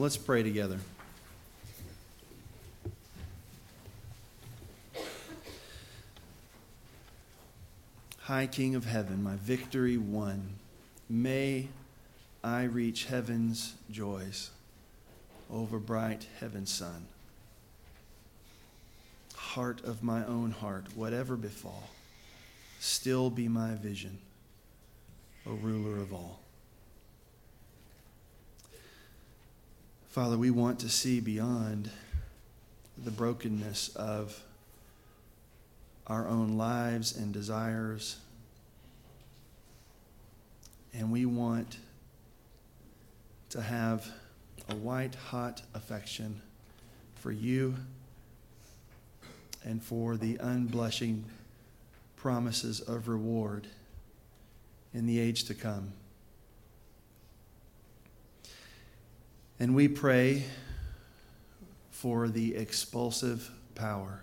Let's pray together. High King of heaven, my victory won. May I reach heaven's joys over bright heaven's sun. Heart of my own heart, whatever befall, still be my vision, O ruler of all. Father, we want to see beyond the brokenness of our own lives and desires. And we want to have a white hot affection for you and for the unblushing promises of reward in the age to come. And we pray for the expulsive power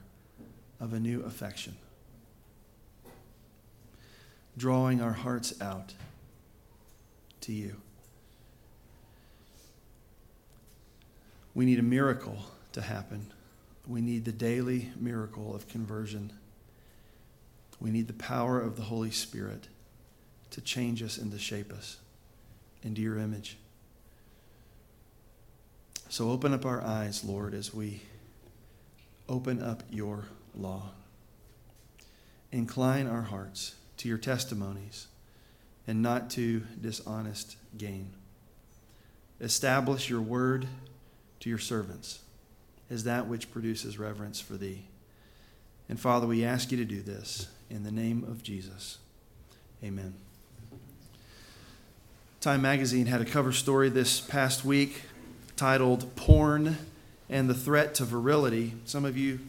of a new affection, drawing our hearts out to you. We need a miracle to happen. We need the daily miracle of conversion. We need the power of the Holy Spirit to change us and to shape us into your image. So open up our eyes, Lord, as we open up your law. Incline our hearts to your testimonies and not to dishonest gain. Establish your word to your servants as that which produces reverence for thee. And Father, we ask you to do this in the name of Jesus. Amen. Time magazine had a cover story this past week titled Porn and the Threat to Virility. Some of you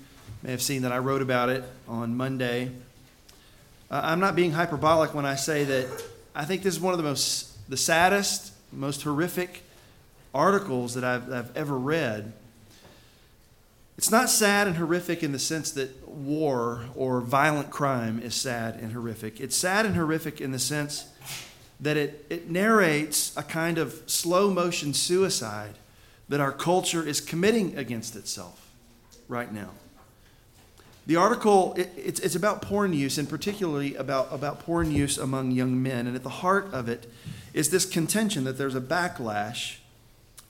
may have seen that I wrote about it on Monday. Uh, I'm not being hyperbolic when I say that I think this is one of the most, the saddest, most horrific articles that I've, I've ever read. It's not sad and horrific in the sense that war or violent crime is sad and horrific. It's sad and horrific in the sense that it, it narrates a kind of slow motion suicide that our culture is committing against itself right now. The article, it, it's, it's about porn use, and particularly about, about porn use among young men. And at the heart of it is this contention that there's a backlash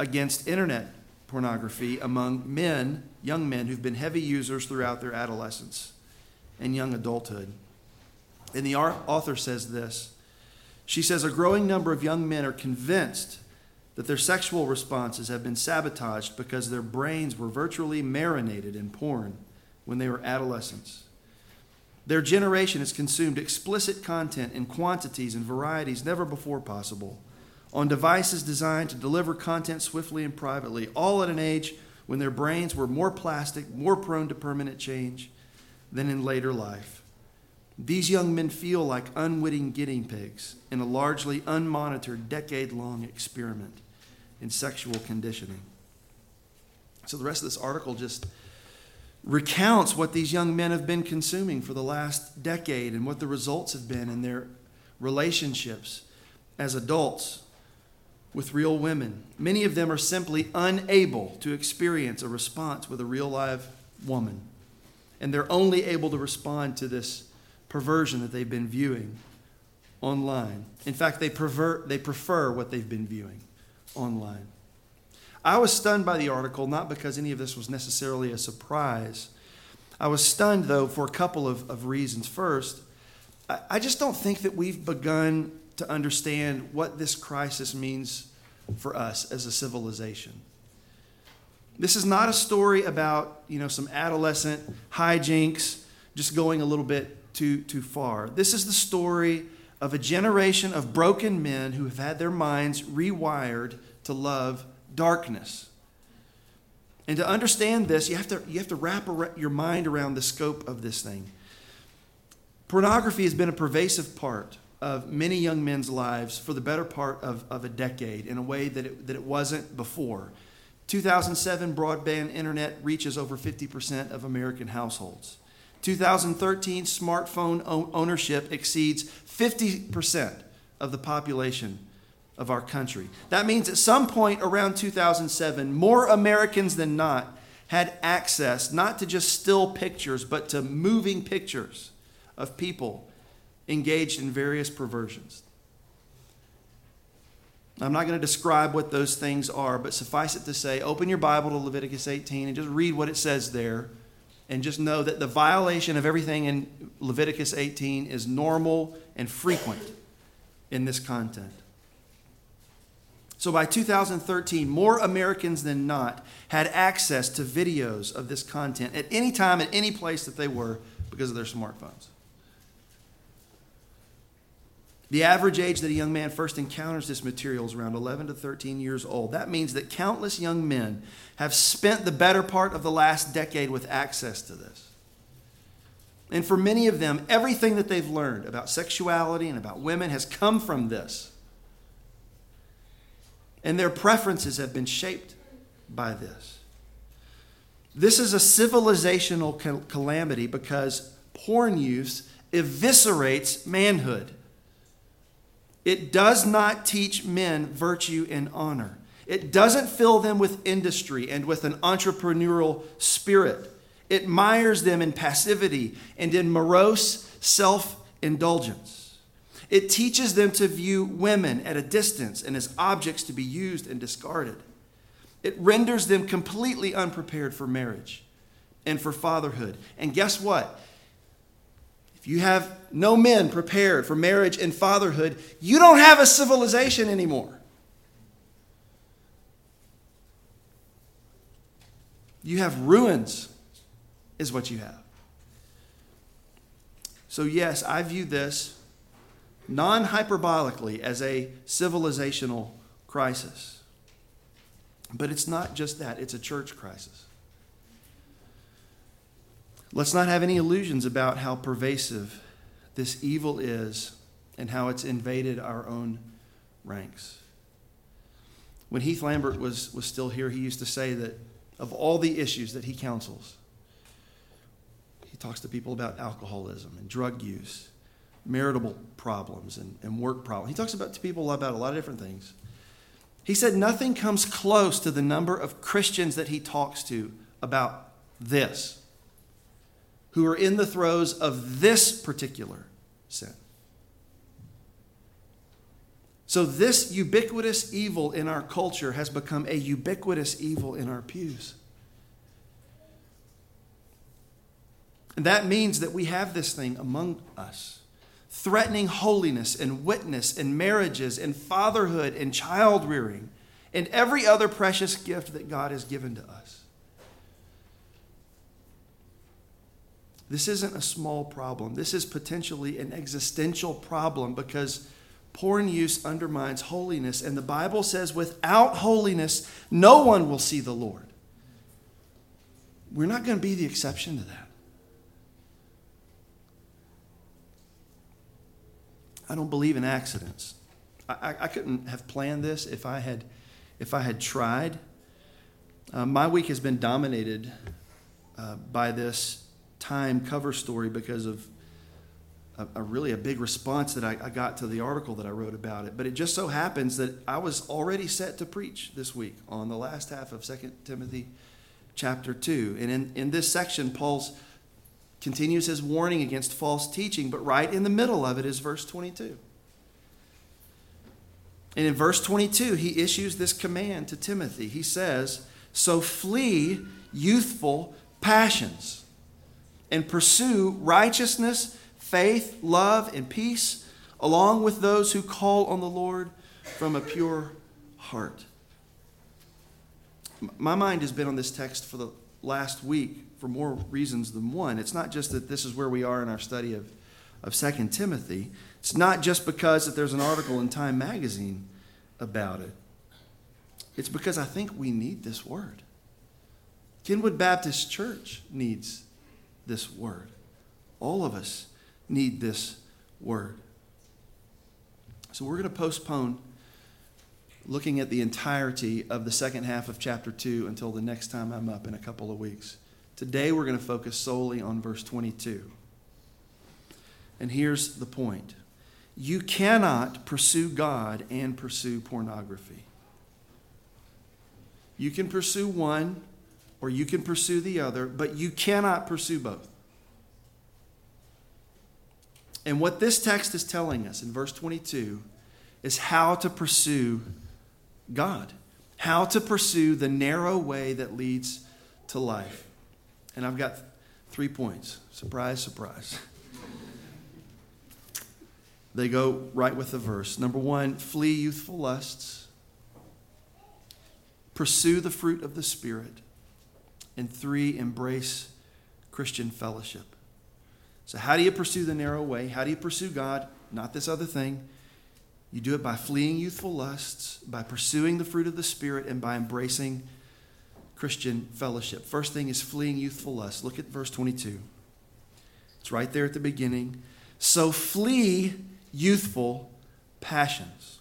against internet pornography among men, young men, who've been heavy users throughout their adolescence and young adulthood. And the author says this She says, A growing number of young men are convinced that their sexual responses have been sabotaged because their brains were virtually marinated in porn when they were adolescents. Their generation has consumed explicit content in quantities and varieties never before possible on devices designed to deliver content swiftly and privately, all at an age when their brains were more plastic, more prone to permanent change than in later life. These young men feel like unwitting guinea pigs in a largely unmonitored, decade long experiment in sexual conditioning. So, the rest of this article just recounts what these young men have been consuming for the last decade and what the results have been in their relationships as adults with real women. Many of them are simply unable to experience a response with a real live woman. And they're only able to respond to this perversion that they've been viewing online. In fact, they, prefer, they prefer what they've been viewing online. I was stunned by the article, not because any of this was necessarily a surprise. I was stunned, though, for a couple of, of reasons. First, I, I just don't think that we've begun to understand what this crisis means for us as a civilization. This is not a story about, you know, some adolescent hijinks just going a little bit too, too far. This is the story of a generation of broken men who have had their minds rewired to love darkness. And to understand this, you have to, you have to wrap your mind around the scope of this thing. Pornography has been a pervasive part of many young men's lives for the better part of, of a decade in a way that it, that it wasn't before. 2007 broadband internet reaches over 50% of American households. 2013 smartphone ownership exceeds 50% of the population of our country. That means at some point around 2007, more Americans than not had access not to just still pictures, but to moving pictures of people engaged in various perversions. I'm not going to describe what those things are, but suffice it to say, open your Bible to Leviticus 18 and just read what it says there. And just know that the violation of everything in Leviticus 18 is normal and frequent in this content. So by 2013, more Americans than not had access to videos of this content at any time, at any place that they were because of their smartphones. The average age that a young man first encounters this material is around 11 to 13 years old. That means that countless young men have spent the better part of the last decade with access to this. And for many of them, everything that they've learned about sexuality and about women has come from this. And their preferences have been shaped by this. This is a civilizational calamity because porn use eviscerates manhood. It does not teach men virtue and honor. It doesn't fill them with industry and with an entrepreneurial spirit. It mires them in passivity and in morose self indulgence. It teaches them to view women at a distance and as objects to be used and discarded. It renders them completely unprepared for marriage and for fatherhood. And guess what? You have no men prepared for marriage and fatherhood, you don't have a civilization anymore. You have ruins, is what you have. So, yes, I view this non hyperbolically as a civilizational crisis. But it's not just that, it's a church crisis. Let's not have any illusions about how pervasive this evil is and how it's invaded our own ranks. When Heath Lambert was, was still here, he used to say that of all the issues that he counsels, he talks to people about alcoholism and drug use, marital problems and, and work problems. He talks about to people about a lot of different things. He said nothing comes close to the number of Christians that he talks to about this who are in the throes of this particular sin. So, this ubiquitous evil in our culture has become a ubiquitous evil in our pews. And that means that we have this thing among us, threatening holiness and witness and marriages and fatherhood and child rearing and every other precious gift that God has given to us. This isn't a small problem. This is potentially an existential problem because porn use undermines holiness. And the Bible says, without holiness, no one will see the Lord. We're not going to be the exception to that. I don't believe in accidents. I, I couldn't have planned this if I had, if I had tried. Uh, my week has been dominated uh, by this Time cover story because of a, a really a big response that I, I, got to the article that I wrote about it. But it just so happens that I was already set to preach this week on the last half of 2 Timothy chapter 2. And in, in this section, Paul's continues his warning against false teaching, but right in the middle of it is verse 22. And in verse 22, he issues this command to Timothy. He says, So flee youthful passions and pursue righteousness, faith, love, and peace, along with those who call on the Lord from a pure heart. My mind has been on this text for the last week for more reasons than one. It's not just that this is where we are in our study of, of 2 Timothy. It's not just because that there's an article in Time magazine about it. It's because I think we need this word. Kenwood Baptist Church needs this word. All of us need this word. So we're going to postpone looking at the entirety of the second half of chapter 2 until the next time I'm up in a couple of weeks. Today we're going to focus solely on verse 22. And here's the point You cannot pursue God and pursue pornography. You can pursue one or you can pursue the other, but you cannot pursue both. And what this text is telling us in verse 22 is how to pursue God, how to pursue the narrow way that leads to life. And I've got three points. Surprise, surprise. They go right with the verse. Number one, flee youthful lusts, pursue the fruit of the Spirit, and three, embrace Christian fellowship. So, how do you pursue the narrow way? How do you pursue God? Not this other thing. You do it by fleeing youthful lusts, by pursuing the fruit of the Spirit, and by embracing Christian fellowship. First thing is fleeing youthful lusts. Look at verse 22. It's right there at the beginning. So flee youthful passions.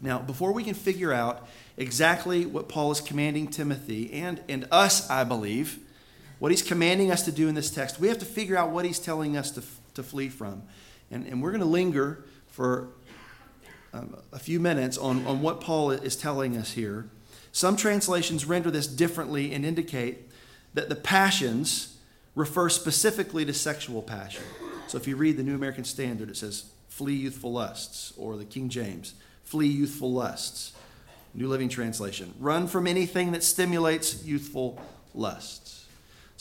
Now, before we can figure out exactly what Paul is commanding Timothy and, and us, I believe, what he's commanding us to do in this text, we have to figure out what he's telling us to, to flee from. And, and we're going to linger for um, a few minutes on, on what Paul is telling us here. Some translations render this differently and indicate that the passions refer specifically to sexual passion. So if you read the New American Standard, it says, flee youthful lusts, or the King James, flee youthful lusts. New Living Translation, run from anything that stimulates youthful lusts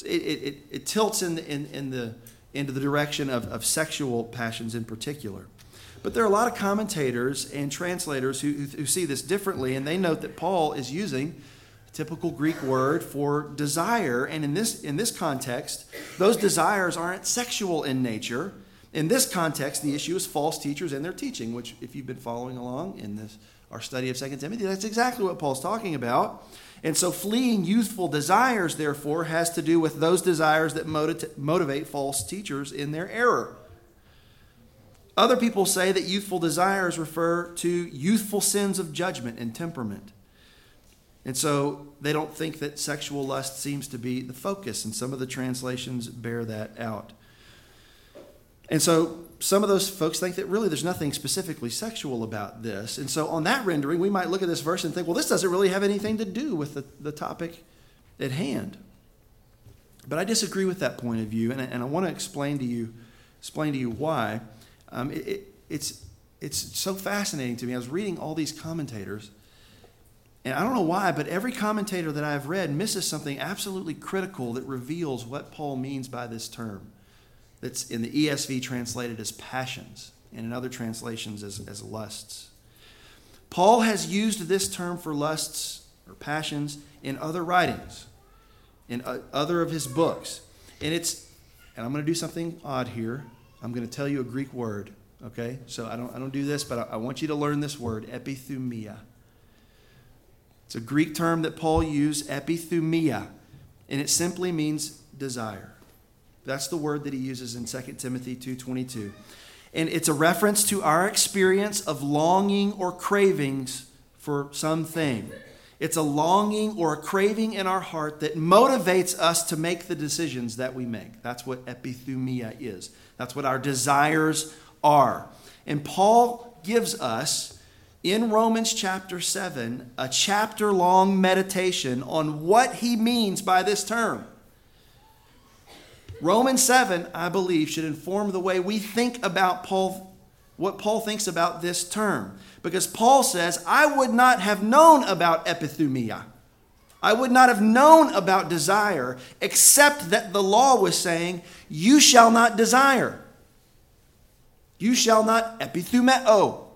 it, it, it, tilts in the, in, in the, into the direction of, of sexual passions in particular. But there are a lot of commentators and translators who, who, see this differently, and they note that Paul is using a typical Greek word for desire. And in this, in this context, those desires aren't sexual in nature. In this context, the issue is false teachers and their teaching, which, if you've been following along in this, our study of 2 Timothy, that's exactly what Paul's talking about. And so, fleeing youthful desires, therefore, has to do with those desires that motivate false teachers in their error. Other people say that youthful desires refer to youthful sins of judgment and temperament. And so they don't think that sexual lust seems to be the focus, and some of the translations bear that out. And so some of those folks think that really there's nothing specifically sexual about this. And so on that rendering, we might look at this verse and think, well, this doesn't really have anything to do with the, the topic at hand. But I disagree with that point of view, and I, and I want to explain to you, explain to you why. Um, it, it, it's, it's so fascinating to me. I was reading all these commentators, and I don't know why, but every commentator that I've read misses something absolutely critical that reveals what Paul means by this term that's in the ESV translated as passions, and in other translations as, as lusts. Paul has used this term for lusts or passions in other writings, in other of his books. And it's, and I'm going to do something odd here. I'm going to tell you a Greek word, okay? So I don't, I don't do this, but I, I want you to learn this word, epithumia. It's a Greek term that Paul used, epithumia, and it simply means desire. That's the word that he uses in 2 Timothy 2:22. And it's a reference to our experience of longing or cravings for something. It's a longing or a craving in our heart that motivates us to make the decisions that we make. That's what epithumia is. That's what our desires are. And Paul gives us in Romans chapter 7 a chapter long meditation on what he means by this term. Romans 7, I believe, should inform the way we think about Paul, what Paul thinks about this term. Because Paul says, I would not have known about epithumia. I would not have known about desire except that the law was saying, You shall not desire. You shall not epithumeo.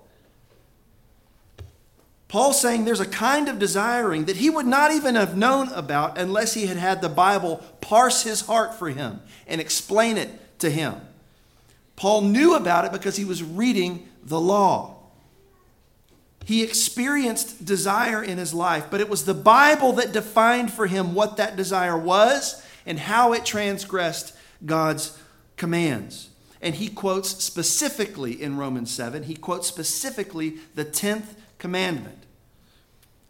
Paul's saying there's a kind of desiring that he would not even have known about unless he had had the Bible parse his heart for him and explain it to him. Paul knew about it because he was reading the law. He experienced desire in his life, but it was the Bible that defined for him what that desire was and how it transgressed God's commands. And he quotes specifically in Romans 7, he quotes specifically the 10th commandment.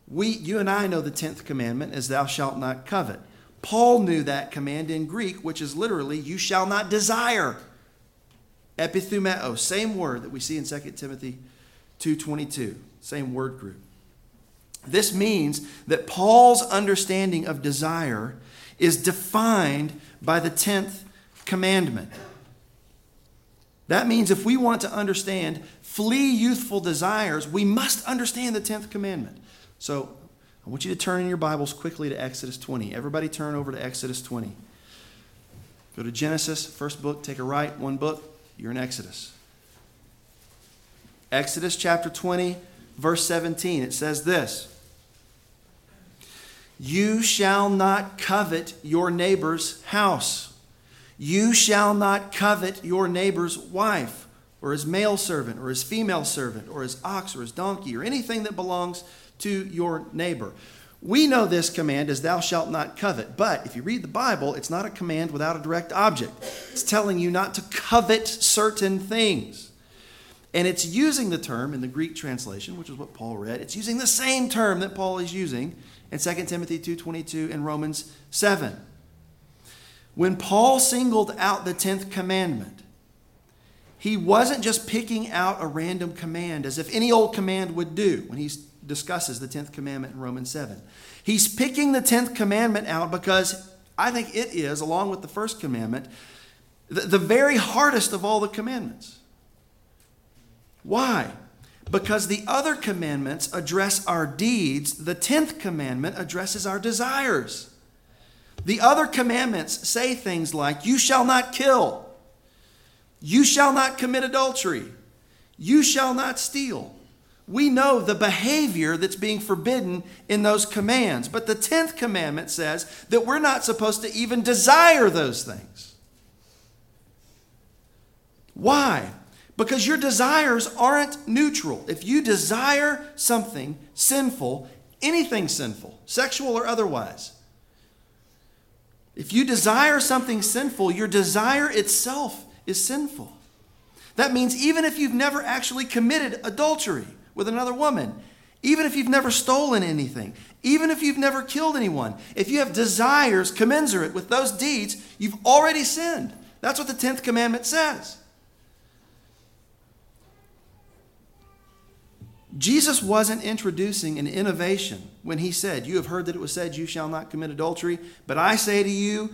We, you and I know the 10th commandment is, Thou shalt not covet. Paul knew that command in Greek, which is literally, You shall not desire. Epithumeo, same word that we see in 2 Timothy 2:22, same word group. This means that Paul's understanding of desire is defined by the 10th commandment. That means if we want to understand flee youthful desires, we must understand the 10th commandment. So I want you to turn in your Bibles quickly to Exodus 20. Everybody turn over to Exodus 20. Go to Genesis, first book, take a right, one book, you're in Exodus. Exodus chapter 20, verse 17. It says this You shall not covet your neighbor's house. You shall not covet your neighbor's wife, or his male servant, or his female servant, or his ox, or his donkey, or anything that belongs to your neighbor. We know this command as thou shalt not covet, but if you read the Bible, it's not a command without a direct object. It's telling you not to covet certain things. And it's using the term in the Greek translation, which is what Paul read. It's using the same term that Paul is using in 2 Timothy 2:22 and Romans 7. When Paul singled out the 10th commandment, he wasn't just picking out a random command as if any old command would do when he discusses the 10th commandment in Romans 7. He's picking the 10th commandment out because I think it is, along with the first commandment, the, the very hardest of all the commandments. Why? Because the other commandments address our deeds, the 10th commandment addresses our desires. The other commandments say things like, You shall not kill, you shall not commit adultery, you shall not steal we know the behavior that's being forbidden in those commands. But the 10th commandment says that we're not supposed to even desire those things. Why? Because your desires aren't neutral. If you desire something sinful, anything sinful, sexual or otherwise, if you desire something sinful, your desire itself is sinful. That means even if you've never actually committed adultery, with another woman, even if you've never stolen anything, even if you've never killed anyone, if you have desires commensurate with those deeds, you've already sinned. That's what the 10th commandment says. Jesus wasn't introducing an innovation when he said, You have heard that it was said, You shall not commit adultery, but I say to you,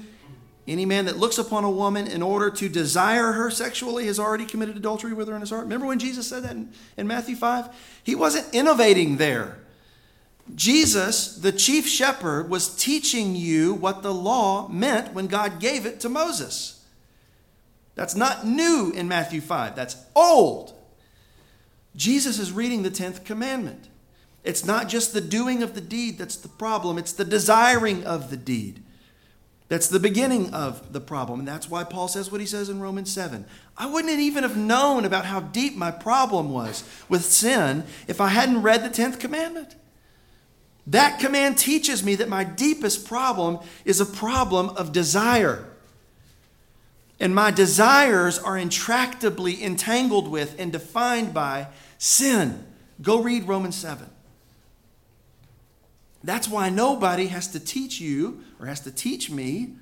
any man that looks upon a woman in order to desire her sexually has already committed adultery with her in his heart. Remember when Jesus said that in, in Matthew 5? He wasn't innovating there. Jesus, the chief shepherd, was teaching you what the law meant when God gave it to Moses. That's not new in Matthew 5, that's old. Jesus is reading the 10th commandment. It's not just the doing of the deed that's the problem, it's the desiring of the deed. That's the beginning of the problem. And that's why Paul says what he says in Romans 7. I wouldn't even have known about how deep my problem was with sin if I hadn't read the 10th commandment. That command teaches me that my deepest problem is a problem of desire. And my desires are intractably entangled with and defined by sin. Go read Romans 7. That's why nobody has to teach you or has to teach me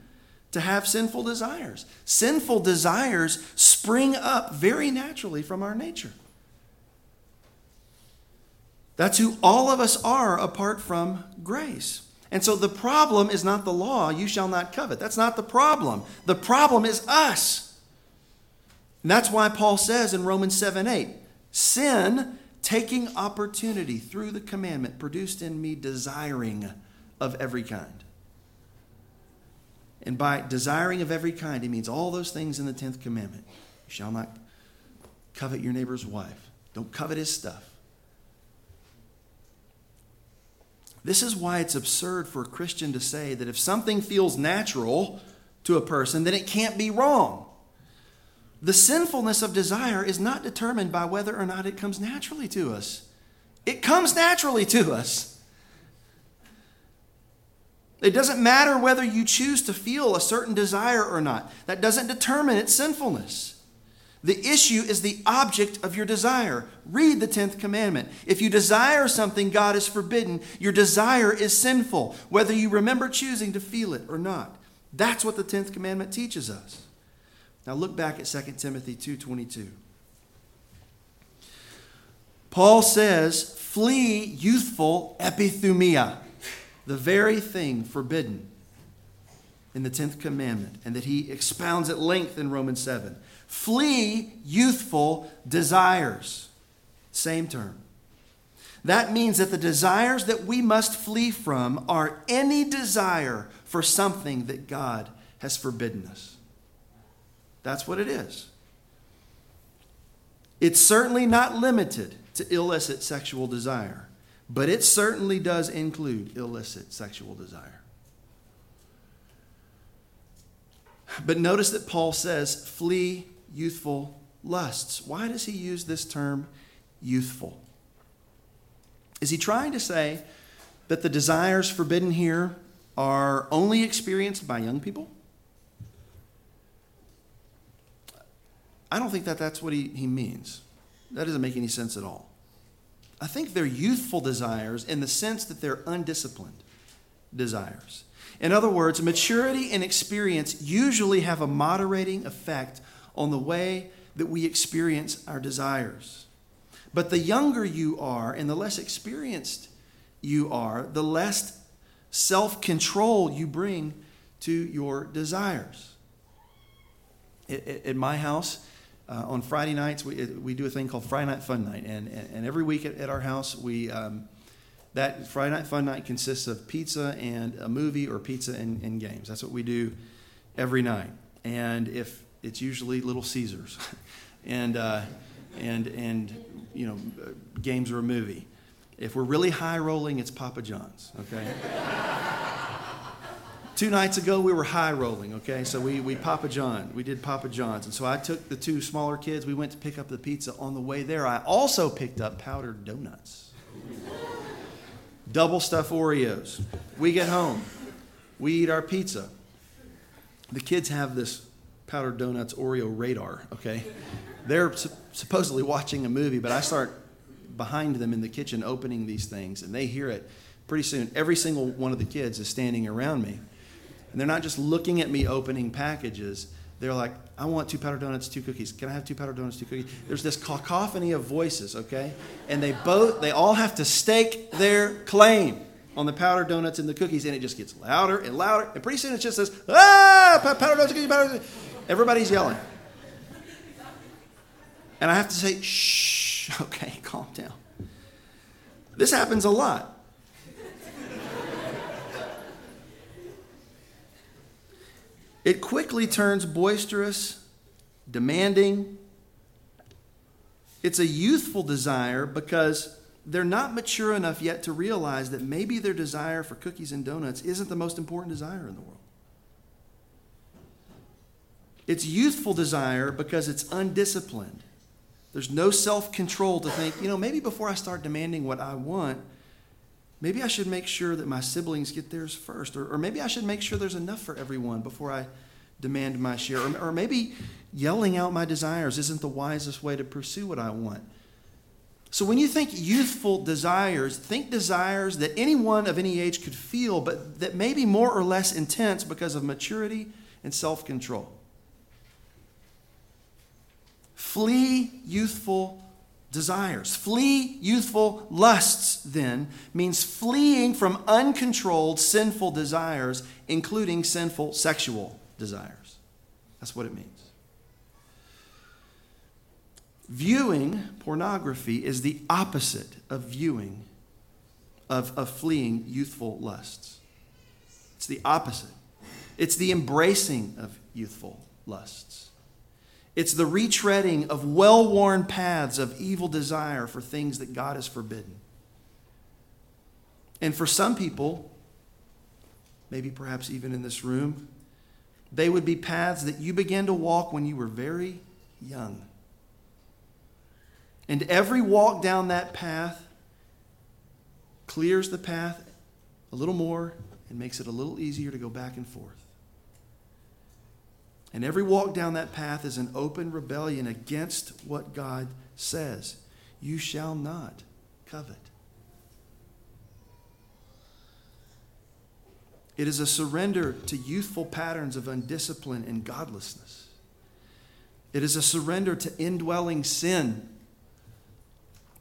to have sinful desires. Sinful desires spring up very naturally from our nature. That's who all of us are apart from grace. And so the problem is not the law, you shall not covet. That's not the problem. The problem is us. And that's why Paul says in Romans 7 8, sin taking opportunity through the commandment produced in me desiring of every kind. And by desiring of every kind, he means all those things in the 10th commandment. You shall not covet your neighbor's wife, don't covet his stuff. This is why it's absurd for a Christian to say that if something feels natural to a person, then it can't be wrong. The sinfulness of desire is not determined by whether or not it comes naturally to us. It comes naturally to us. It doesn't matter whether you choose to feel a certain desire or not. That doesn't determine its sinfulness. The issue is the object of your desire. Read the 10th commandment. If you desire something God has forbidden, your desire is sinful, whether you remember choosing to feel it or not. That's what the 10th commandment teaches us. Now look back at 2 Timothy 2:22. Paul says, "Flee youthful epithumia, the very thing forbidden in the 10th commandment, and that he expounds at length in Romans 7. Flee youthful desires. Same term. That means that the desires that we must flee from are any desire for something that God has forbidden us. That's what it is. It's certainly not limited to illicit sexual desire, but it certainly does include illicit sexual desire. But notice that Paul says, flee youthful lusts. Why does he use this term, youthful? Is he trying to say that the desires forbidden here are only experienced by young people? I don't think that that's what he, he means. That doesn't make any sense at all. I think they're youthful desires in the sense that they're undisciplined desires. In other words, maturity and experience usually have a moderating effect on the way that we experience our desires. But the younger you are and the less experienced you are, the less self control you bring to your desires. At my house, uh, on Friday nights, we, we do a thing called Friday Night Fun Night. And, and, and every week at, at, our house, we um, that Friday Night Fun Night consists of pizza and a movie or pizza and, and games. That's what we do every night. And if it's usually Little Caesars, and uh, and and you know, games or a movie. If we're really high rolling, it's Papa John's. Okay. two nights ago we were high rolling okay so we, we papa john we did papa john's and so i took the two smaller kids we went to pick up the pizza on the way there i also picked up powdered donuts double stuff Oreos. We get home, we eat our pizza. The kids have this powdered donuts Oreo radar, okay? They're su- supposedly watching a movie, but I start behind them in the kitchen opening these things, and they hear it. Pretty soon, every single one of the kids is standing around me. And they're not just looking at me opening packages, they're like, I want two powdered donuts, two cookies. Can I have two powdered donuts, two cookies? There's this cacophony of voices, okay? And they both, they all have to stake their claim on the powdered donuts and the cookies, and it just gets louder and louder. And pretty soon it just says, ah, powdered donuts, cookies, powdered donuts. Everybody's yelling. And I have to say, shh, okay, calm down. This happens a lot. It quickly turns boisterous, demanding. It's a youthful desire because they're not mature enough yet to realize that maybe their desire for cookies and donuts isn't the most important desire in the world. It's youthful desire because it's undisciplined. There's no self control to think, you know, maybe before I start demanding what I want, maybe I should make sure that my siblings get theirs first. Or, or maybe I should make sure there's enough for everyone before I demand my share. Or, or maybe yelling out my desires isn't the wisest way to pursue what I want. So when you think youthful desires, think desires that anyone of any age could feel, but that may be more or less intense because of maturity and self control. Flee youthful desires. Flee youthful lusts, then, means fleeing from uncontrolled sinful desires, including sinful sexual desires. That's what it means. Viewing pornography is the opposite of viewing, of, of fleeing youthful lusts. It's the opposite. It's the embracing of youthful lusts. It's the retreading of well worn paths of evil desire for things that God has forbidden. And for some people, maybe perhaps even in this room, they would be paths that you began to walk when you were very young. And every walk down that path clears the path a little more and makes it a little easier to go back and forth. And every walk down that path is an open rebellion against what God says. You shall not covet. It is a surrender to youthful patterns of undiscipline and godlessness. It is a surrender to indwelling sin,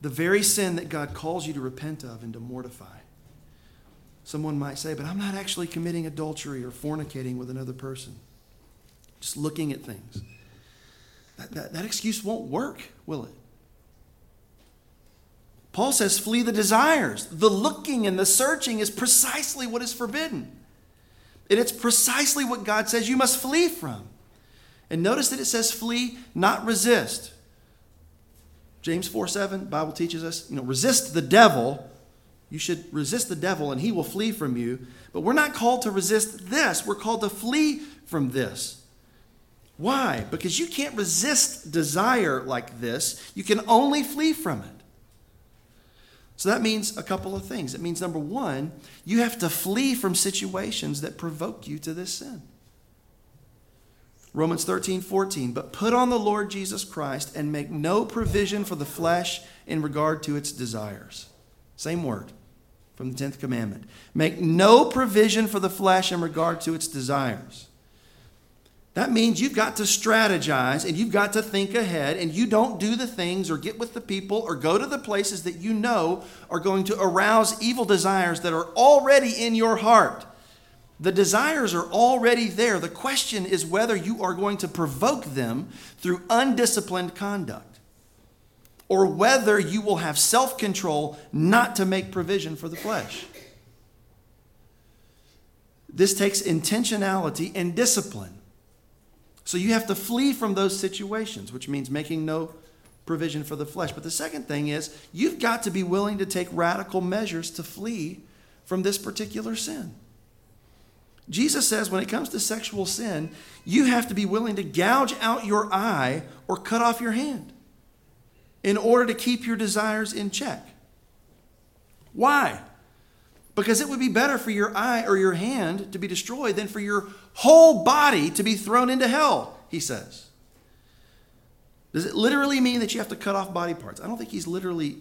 the very sin that God calls you to repent of and to mortify. Someone might say, but I'm not actually committing adultery or fornicating with another person. Just looking at things. That, that, that excuse won't work, will it? Paul says, flee the desires. The looking and the searching is precisely what is forbidden. And it's precisely what God says you must flee from. And notice that it says flee, not resist. James 4 7, Bible teaches us, you know, resist the devil. You should resist the devil and he will flee from you. But we're not called to resist this, we're called to flee from this. Why? Because you can't resist desire like this, you can only flee from it. So that means a couple of things. It means, number one, you have to flee from situations that provoke you to this sin. Romans 13, 14. But put on the Lord Jesus Christ and make no provision for the flesh in regard to its desires. Same word from the 10th commandment. Make no provision for the flesh in regard to its desires. That means you've got to strategize and you've got to think ahead, and you don't do the things or get with the people or go to the places that you know are going to arouse evil desires that are already in your heart. The desires are already there. The question is whether you are going to provoke them through undisciplined conduct or whether you will have self control not to make provision for the flesh. This takes intentionality and discipline. So you have to flee from those situations, which means making no provision for the flesh. But the second thing is you've got to be willing to take radical measures to flee from this particular sin. Jesus says when it comes to sexual sin, you have to be willing to gouge out your eye or cut off your hand in order to keep your desires in check. Why? Because it would be better for your eye or your hand to be destroyed than for your whole body to be thrown into hell, he says. Does it literally mean that you have to cut off body parts? I don't think he's literally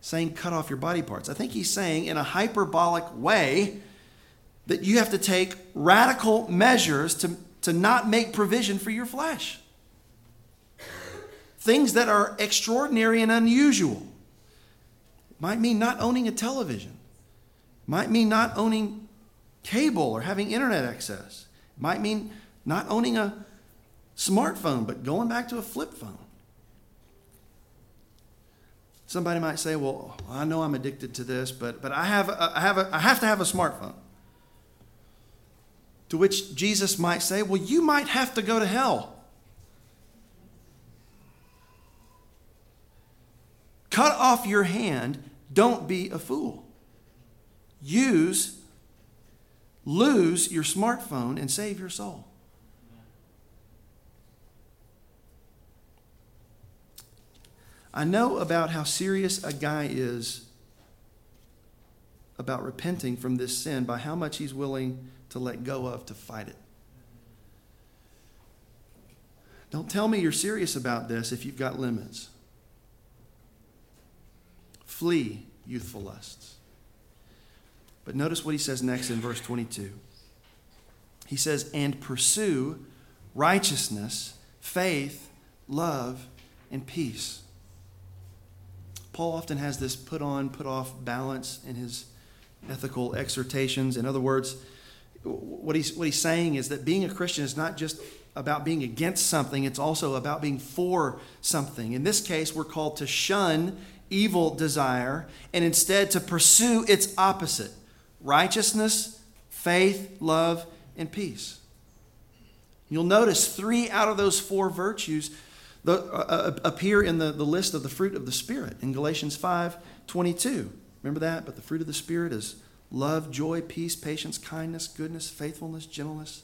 saying cut off your body parts. I think he's saying in a hyperbolic way that you have to take radical measures to, to not make provision for your flesh. Things that are extraordinary and unusual. Might mean not owning a television might mean not owning cable or having internet access. Might mean not owning a smartphone, but going back to a flip phone. Somebody might say, "Well, I know I'm addicted to this, but but I have a, I have a, I have to have a smartphone." To which Jesus might say, "Well, you might have to go to hell." Cut off your hand, don't be a fool use, lose your smartphone and save your soul. I know about how serious a guy is about repenting from this sin by how much he's willing to let go of to fight it. Don't tell me you're serious about this if you've got limits. Flee youthful lusts. But notice what he says next in verse 22. He says, And pursue righteousness, faith, love, and peace. Paul often has this put on, put off balance in his ethical exhortations. In other words, what he's, what he's saying is that being a Christian is not just about being against something, it's also about being for something. In this case, we're called to shun evil desire and instead to pursue its opposite righteousness, faith, love, and peace. You'll notice three out of those four virtues uh, uh, appear in the, the list of the fruit of the Spirit in Galatians 5 22. Remember that? But the fruit of the Spirit is love, joy, peace, patience, kindness, goodness, faithfulness, gentleness,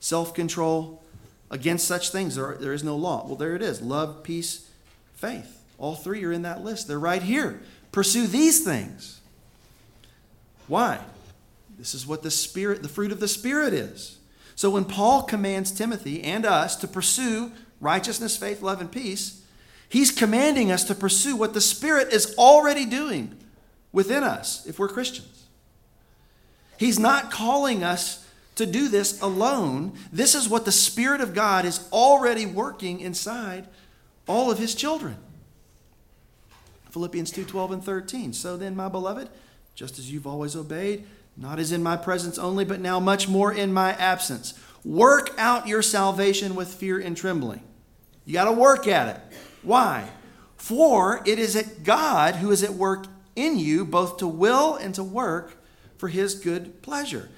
self control. Against such things, there, there is no law. Well, there it is love, peace, faith. All three are in that list. They're right here. Pursue these things. Why? This is what the spirit, the fruit of the spirit is. So when Paul commands Timothy and us to pursue righteousness, faith, love, and peace, he's commanding us to pursue what the spirit is already doing within us if we're Christians. He's not calling us to do this alone. This is what the Spirit of God is already working inside all of his children. Philippians 2 12 and 13. So then, my beloved, just as you've always obeyed, not as in my presence only, but now much more in my absence. Work out your salvation with fear and trembling. You got to work at it. Why? For it is at God who is at work in you, both to will and to work for his good pleasure.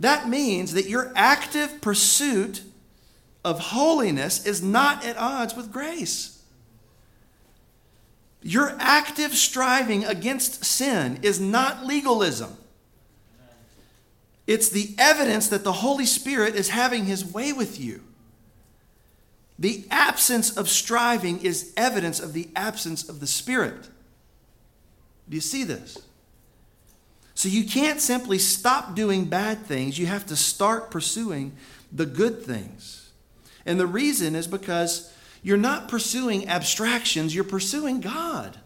That means that your active pursuit of holiness is not at odds with grace. Your active striving against sin is not legalism. It's the evidence that the Holy Spirit is having his way with you. The absence of striving is evidence of the absence of the Spirit. Do you see this? So you can't simply stop doing bad things. You have to start pursuing the good things. And the reason is because you're not pursuing abstractions, you're pursuing God.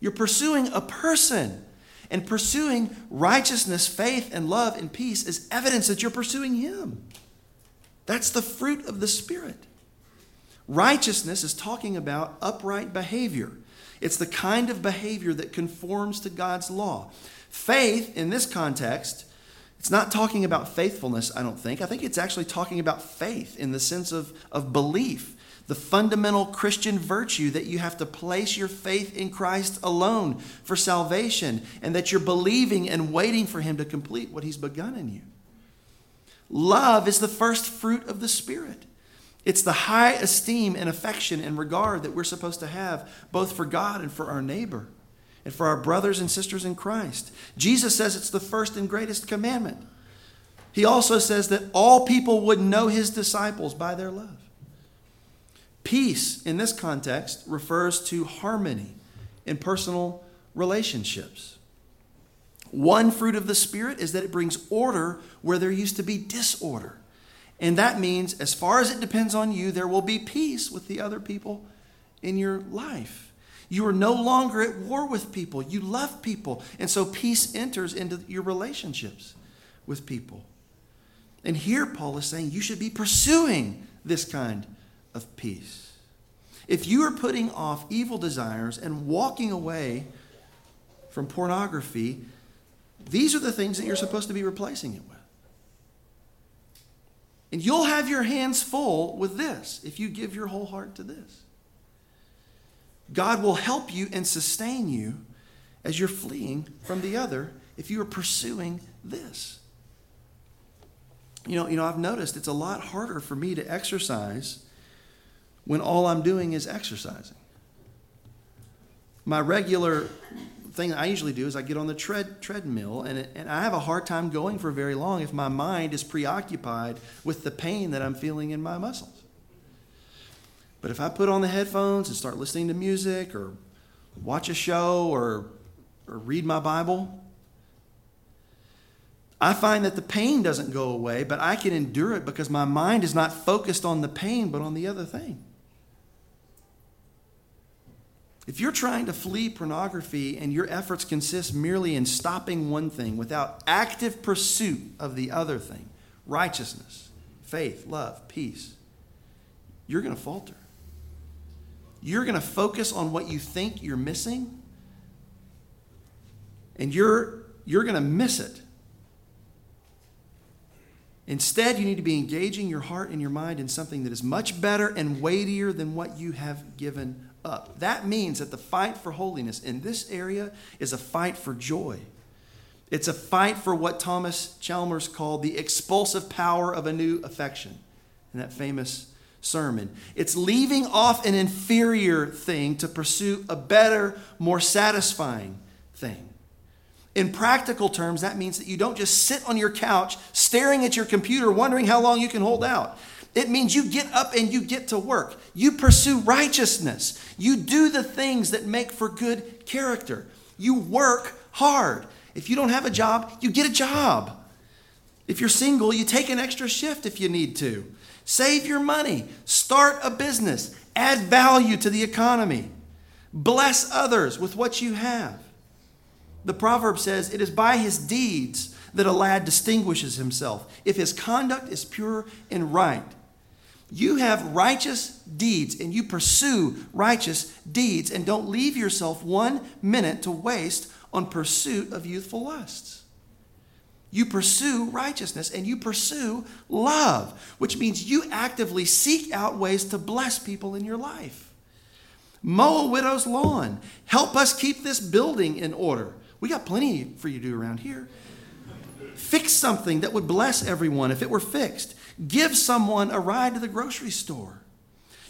You're pursuing a person. And pursuing righteousness, faith, and love and peace is evidence that you're pursuing Him. That's the fruit of the Spirit. Righteousness is talking about upright behavior. It's the kind of behavior that conforms to God's law. Faith, in this context, it's not talking about faithfulness, I don't think. I think it's actually talking about faith in the sense of, of belief, the fundamental Christian virtue that you have to place your faith in Christ alone for salvation and that you're believing and waiting for Him to complete what He's begun in you. Love is the first fruit of the Spirit. It's the high esteem and affection and regard that we're supposed to have both for God and for our neighbor and for our brothers and sisters in Christ. Jesus says it's the first and greatest commandment. He also says that all people would know his disciples by their love. Peace, in this context, refers to harmony in personal relationships. One fruit of the Spirit is that it brings order where there used to be disorder. And that means, as far as it depends on you, there will be peace with the other people in your life. You are no longer at war with people. You love people. And so peace enters into your relationships with people. And here Paul is saying you should be pursuing this kind of peace. If you are putting off evil desires and walking away from pornography, these are the things that you're supposed to be replacing it with. And you'll have your hands full with this if you give your whole heart to this. God will help you and sustain you as you're fleeing from the other if you are pursuing this. You know, you know, I've noticed it's a lot harder for me to exercise when all I'm doing is exercising. My regular thing I usually do is I get on the tread, treadmill, and, it, and I have a hard time going for very long if my mind is preoccupied with the pain that I'm feeling in my muscles. But if I put on the headphones and start listening to music or watch a show or, or read my Bible, I find that the pain doesn't go away, but I can endure it because my mind is not focused on the pain but on the other thing. If you're trying to flee pornography and your efforts consist merely in stopping one thing without active pursuit of the other thing, righteousness, faith, love, peace, you're going to falter. You're going to focus on what you think you're missing, and you're, you're going to miss it. Instead, you need to be engaging your heart and your mind in something that is much better and weightier than what you have given up. That means that the fight for holiness in this area is a fight for joy. It's a fight for what Thomas Chalmers called the expulsive power of a new affection in that famous sermon. It's leaving off an inferior thing to pursue a better, more satisfying thing. In practical terms, that means that you don't just sit on your couch staring at your computer wondering how long you can hold out. It means you get up and you get to work. You pursue righteousness. You do the things that make for good character. You work hard. If you don't have a job, you get a job. If you're single, you take an extra shift if you need to. Save your money. Start a business. Add value to the economy. Bless others with what you have. The proverb says, It is by his deeds that a lad distinguishes himself, if his conduct is pure and right. You have righteous deeds and you pursue righteous deeds and don't leave yourself one minute to waste on pursuit of youthful lusts. You pursue righteousness and you pursue love, which means you actively seek out ways to bless people in your life. Mow a widow's lawn. Help us keep this building in order. We got plenty for you to do around here. Fix something that would bless everyone if it were fixed. Give someone a ride to the grocery store.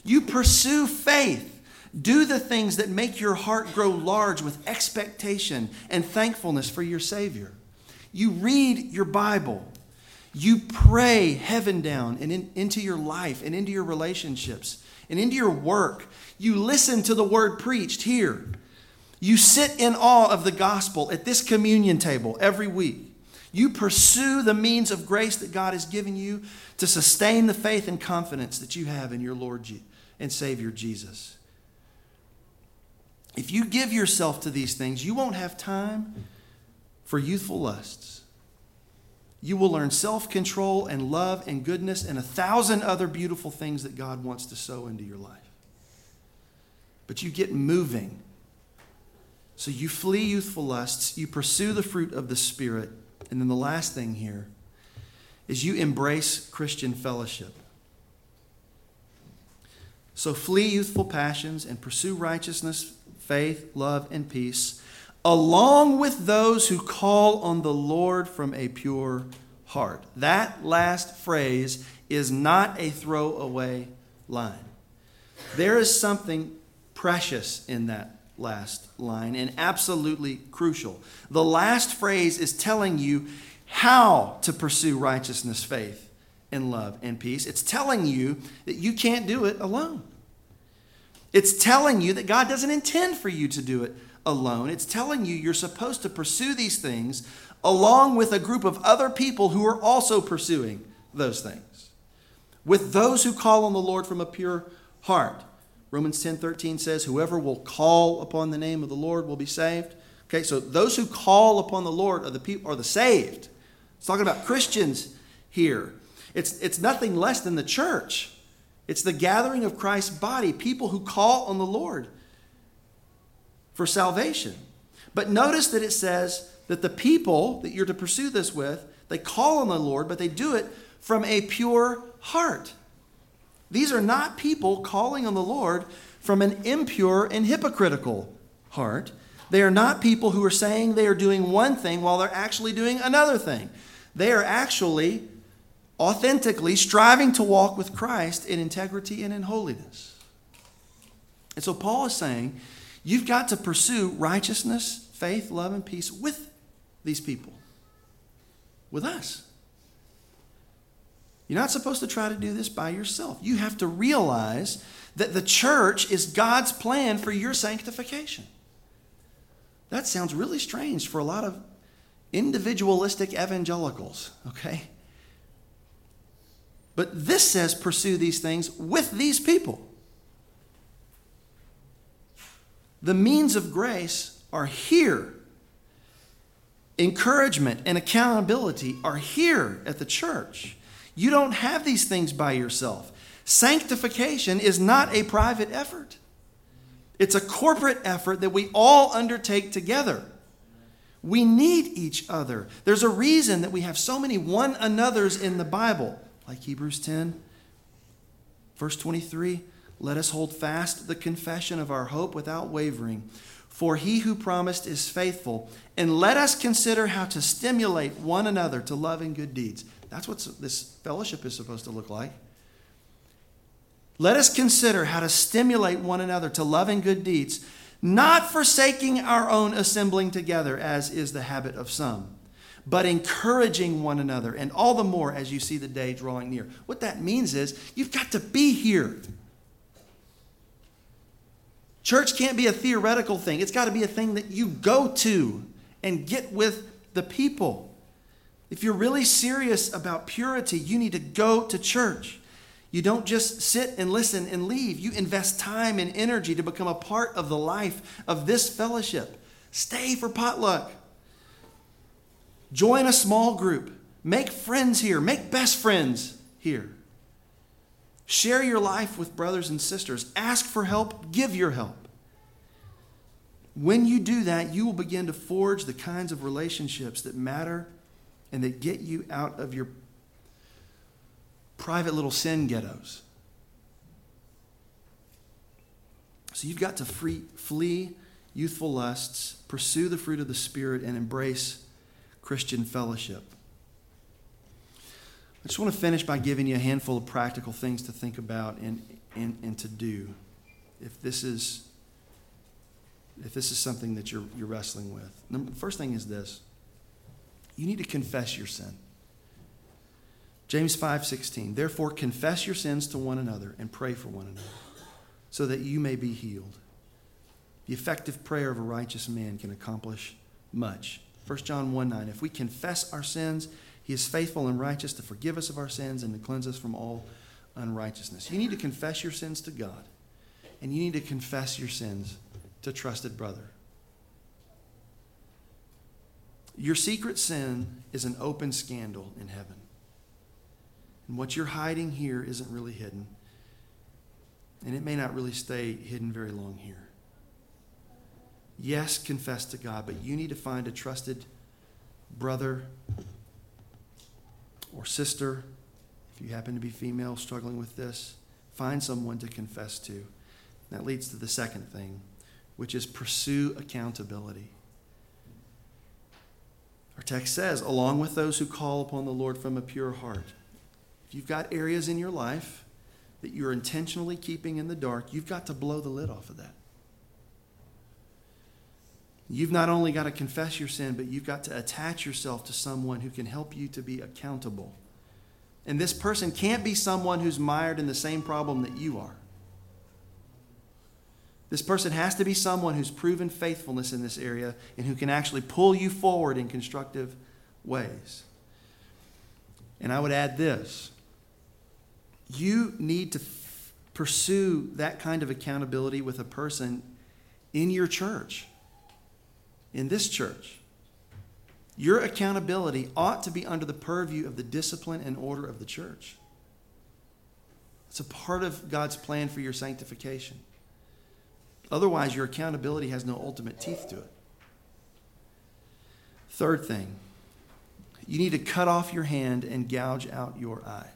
You pursue faith. Do the things that make your heart grow large with expectation and thankfulness for your Savior. You read your Bible. You pray heaven down and in, into your life and into your relationships and into your work. You listen to the word preached here. You sit in awe of the gospel at this communion table every week. You pursue the means of grace that God has given you to sustain the faith and confidence that you have in your Lord and Savior Jesus. If you give yourself to these things, you won't have time for youthful lusts. You will learn self control and love and goodness and a thousand other beautiful things that God wants to sow into your life. But you get moving. So you flee youthful lusts, you pursue the fruit of the Spirit, and then the last thing here is you embrace Christian fellowship. So flee youthful passions and pursue righteousness, faith, love, and peace, along with those who call on the Lord from a pure heart. That last phrase is not a throwaway line. There is something precious in that last line and absolutely crucial. The last phrase is telling you how to pursue righteousness, faith, and love and peace. It's telling you that you can't do it alone. It's telling you that God doesn't intend for you to do it alone. It's telling you you're supposed to pursue these things along with a group of other people who are also pursuing those things. With those who call on the Lord from a pure heart. Romans 10:13 says, Whoever will call upon the name of the Lord will be saved. Okay, so those who call upon the Lord are the people are the saved. It's talking about Christians here. It's, it's nothing less than the church. It's the gathering of Christ's body, people who call on the Lord for salvation. But notice that it says that the people that you're to pursue this with, they call on the Lord, but they do it from a pure heart. These are not people calling on the Lord from an impure and hypocritical heart. They are not people who are saying they are doing one thing while they're actually doing another thing. They are actually authentically striving to walk with Christ in integrity and in holiness. And so Paul is saying you've got to pursue righteousness, faith, love, and peace with these people, with us. You're not supposed to try to do this by yourself. You have to realize that the church is God's plan for your sanctification. That sounds really strange for a lot of individualistic evangelicals, okay? But this says pursue these things with these people. The means of grace are here. Encouragement and accountability are here at the church. You don't have these things by yourself. Sanctification is not a private effort, it's a corporate effort that we all undertake together. We need each other. There's a reason that we have so many one another's in the Bible, like Hebrews 10, verse 23. Let us hold fast the confession of our hope without wavering. For he who promised is faithful. And let us consider how to stimulate one another to love and good deeds. That's what this fellowship is supposed to look like. Let us consider how to stimulate one another to love and good deeds, not forsaking our own assembling together, as is the habit of some, but encouraging one another, and all the more as you see the day drawing near. What that means is you've got to be here. Church can't be a theoretical thing, it's got to be a thing that you go to and get with the people. If you're really serious about purity, you need to go to church. You don't just sit and listen and leave. You invest time and energy to become a part of the life of this fellowship. Stay for potluck. Join a small group. Make friends here. Make best friends here. Share your life with brothers and sisters. Ask for help. Give your help. When you do that, you will begin to forge the kinds of relationships that matter and that get you out of your private little sin ghettos. So you've got to free, flee youthful lusts, pursue the fruit of the Spirit, and embrace Christian fellowship. I just want to finish by giving you a handful of practical things to think about and, and, and to do if this is if this is something that you're, you're wrestling with. The first thing is this you need to confess your sin. James 5:16 Therefore confess your sins to one another and pray for one another so that you may be healed. The effective prayer of a righteous man can accomplish much. 1 John 1 9. If we confess our sins, he is faithful and righteous to forgive us of our sins and to cleanse us from all unrighteousness. You need to confess your sins to God, and you need to confess your sins to trusted brother. Your secret sin is an open scandal in heaven. And what you're hiding here isn't really hidden. And it may not really stay hidden very long here. Yes, confess to God, but you need to find a trusted brother or sister, if you happen to be female struggling with this, find someone to confess to. That leads to the second thing, which is pursue accountability. Our text says, along with those who call upon the Lord from a pure heart. If you've got areas in your life that you're intentionally keeping in the dark, you've got to blow the lid off of that. You've not only got to confess your sin, but you've got to attach yourself to someone who can help you to be accountable. And this person can't be someone who's mired in the same problem that you are. This person has to be someone who's proven faithfulness in this area and who can actually pull you forward in constructive ways. And I would add this you need to f- pursue that kind of accountability with a person in your church, in this church. Your accountability ought to be under the purview of the discipline and order of the church. It's a part of God's plan for your sanctification. Otherwise, your accountability has no ultimate teeth to it. Third thing, you need to cut off your hand and gouge out your eye.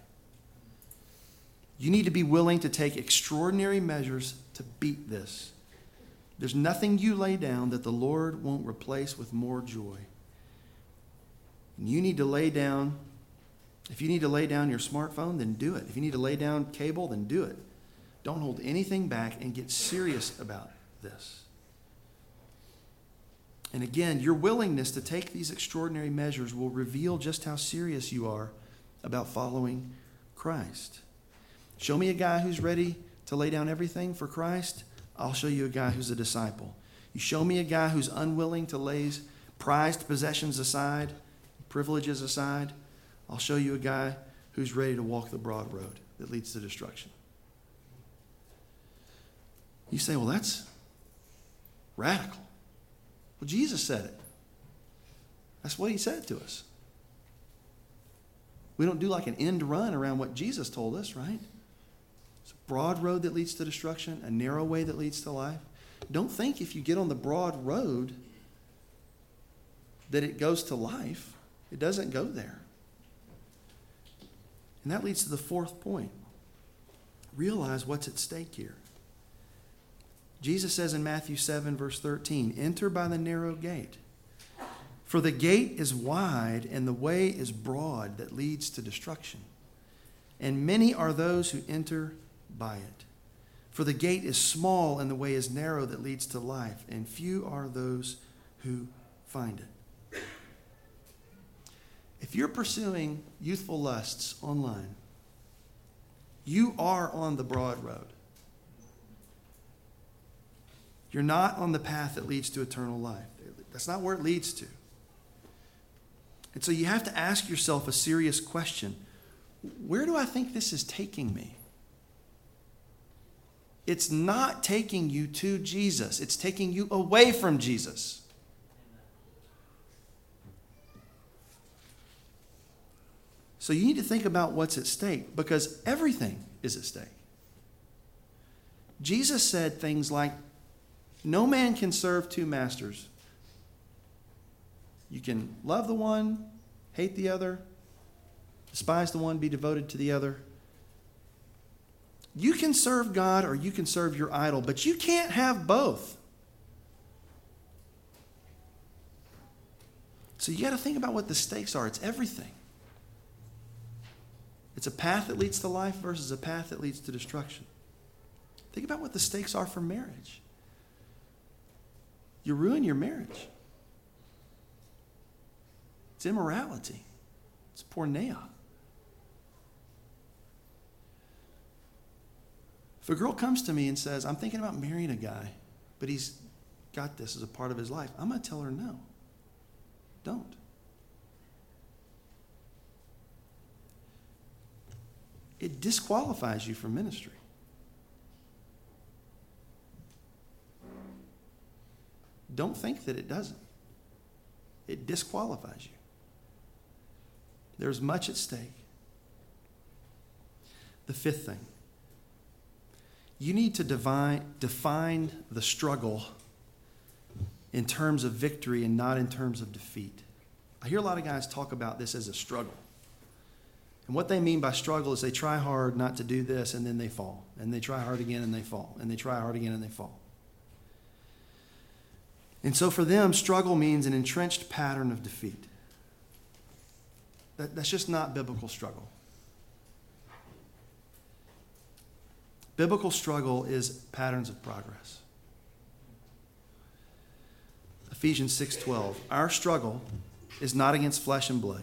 You need to be willing to take extraordinary measures to beat this. There's nothing you lay down that the Lord won't replace with more joy. And you need to lay down, if you need to lay down your smartphone, then do it. If you need to lay down cable, then do it. Don't hold anything back and get serious about this. And again, your willingness to take these extraordinary measures will reveal just how serious you are about following Christ. Show me a guy who's ready to lay down everything for Christ, I'll show you a guy who's a disciple. You show me a guy who's unwilling to lay prized possessions aside, privileges aside, I'll show you a guy who's ready to walk the broad road that leads to destruction. You say, well, that's radical. Well, Jesus said it. That's what he said to us. We don't do like an end run around what Jesus told us, right? It's a broad road that leads to destruction, a narrow way that leads to life. Don't think if you get on the broad road that it goes to life. It doesn't go there. And that leads to the fourth point. Realize what's at stake here. Jesus says in Matthew 7, verse 13, Enter by the narrow gate. For the gate is wide and the way is broad that leads to destruction. And many are those who enter by it. For the gate is small and the way is narrow that leads to life, and few are those who find it. If you're pursuing youthful lusts online, you are on the broad road. You're not on the path that leads to eternal life. That's not where it leads to. And so you have to ask yourself a serious question Where do I think this is taking me? It's not taking you to Jesus, it's taking you away from Jesus. So you need to think about what's at stake because everything is at stake. Jesus said things like, No man can serve two masters. You can love the one, hate the other, despise the one, be devoted to the other. You can serve God or you can serve your idol, but you can't have both. So you got to think about what the stakes are. It's everything. It's a path that leads to life versus a path that leads to destruction. Think about what the stakes are for marriage. You ruin your marriage. It's immorality. It's porneia. If a girl comes to me and says, I'm thinking about marrying a guy, but he's got this as a part of his life, I'm going to tell her no. Don't. It disqualifies you from ministry. Don't think that it doesn't. It disqualifies you. There's much at stake. The fifth thing you need to divine, define the struggle in terms of victory and not in terms of defeat. I hear a lot of guys talk about this as a struggle. And what they mean by struggle is they try hard not to do this and then they fall. And they try hard again and they fall. And they try hard again and they fall. And so for them, struggle means an entrenched pattern of defeat. That, that's just not biblical struggle. Biblical struggle is patterns of progress. Ephesians 6:12. Our struggle is not against flesh and blood,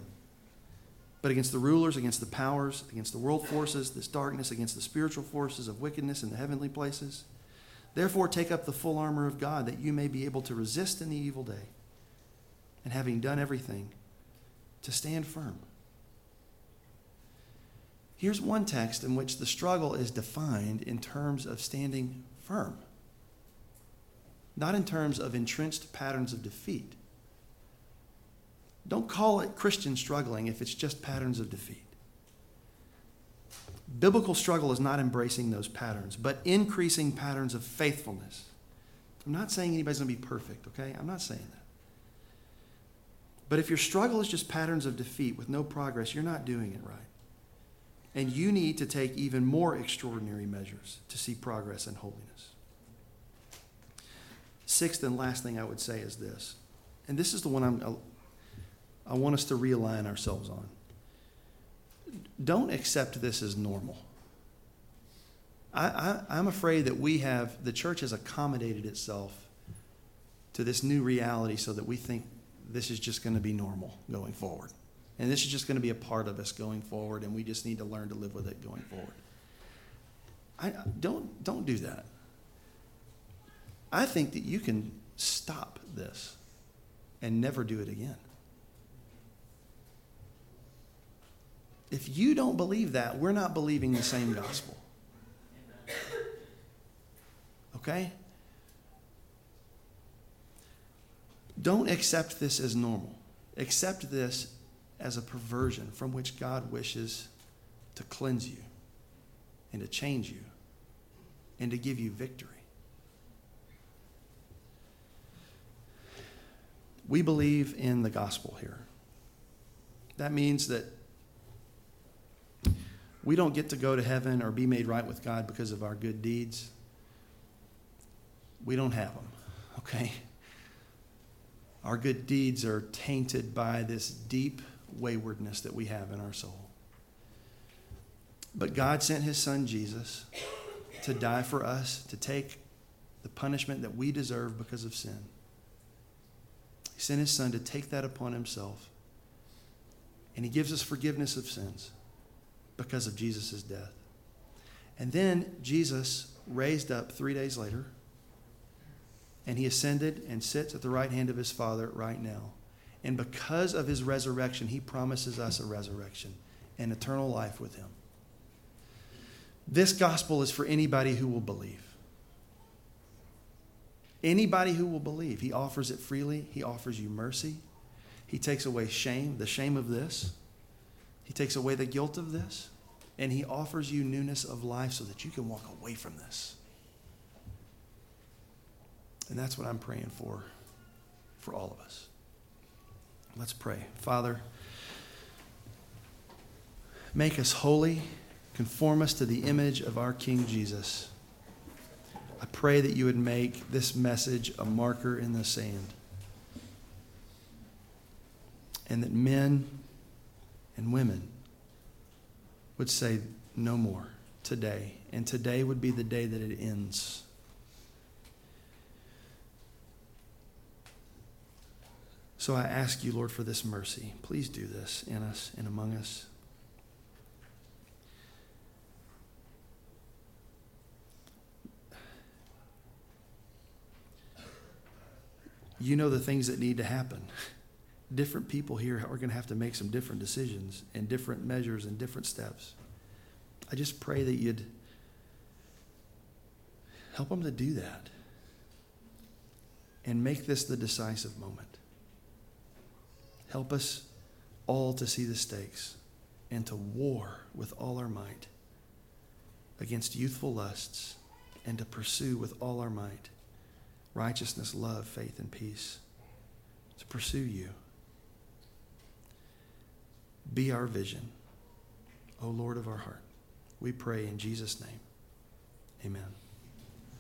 but against the rulers, against the powers, against the world forces, this darkness, against the spiritual forces of wickedness in the heavenly places. Therefore, take up the full armor of God that you may be able to resist in the evil day, and having done everything, to stand firm. Here's one text in which the struggle is defined in terms of standing firm, not in terms of entrenched patterns of defeat. Don't call it Christian struggling if it's just patterns of defeat. Biblical struggle is not embracing those patterns, but increasing patterns of faithfulness. I'm not saying anybody's going to be perfect, okay? I'm not saying that. But if your struggle is just patterns of defeat with no progress, you're not doing it right. And you need to take even more extraordinary measures to see progress and holiness. Sixth and last thing I would say is this, and this is the one I'm, I want us to realign ourselves on. Don't accept this as normal. I, am afraid that we have, the church has accommodated itself to this new reality so that we think this is just going to be normal going forward. And this is just going to be a part of us going forward, and we just need to learn to live with it going forward. I, don't, don't do that. I think that you can stop this and never do it again. If you don't believe that, we're not believing the same gospel. Okay? Don't accept this as normal. Accept this as a perversion from which God wishes to cleanse you and to change you and to give you victory. We believe in the gospel here. That means that we don't get to go to heaven or be made right with God because of our good deeds. We don't have them, okay? Our good deeds are tainted by this deep waywardness that we have in our soul. But God sent his son Jesus to die for us, to take the punishment that we deserve because of sin. He sent his son to take that upon himself. And he gives us forgiveness of sins because of Jesus' death. And then Jesus raised up three days later, and he ascended and sits at the right hand of his Father right now. And because of his resurrection, he promises us a resurrection and eternal life with him. This gospel is for anybody who will believe. Anybody who will believe. He offers it freely, he offers you mercy. He takes away shame, the shame of this. He takes away the guilt of this, and He offers you newness of life so that you can walk away from this. And that's what I'm praying for, for all of us. Let's pray. Father, make us holy, conform us to the image of our King Jesus. I pray that you would make this message a marker in the sand. And that men and women would say, No more today. And today would be the day that it ends. So I ask you, Lord, for this mercy. Please do this in us and among us. You know the things that need to happen. Different people here are going to have to make some different decisions and different measures and different steps. I just pray that you'd help them to do that and make this the decisive moment. Help us all to see the stakes and to war with all our might against youthful lusts and to pursue with all our might righteousness, love, faith, and peace. To pursue you. Be our vision, O Lord of our heart. We pray in Jesus' name. Amen.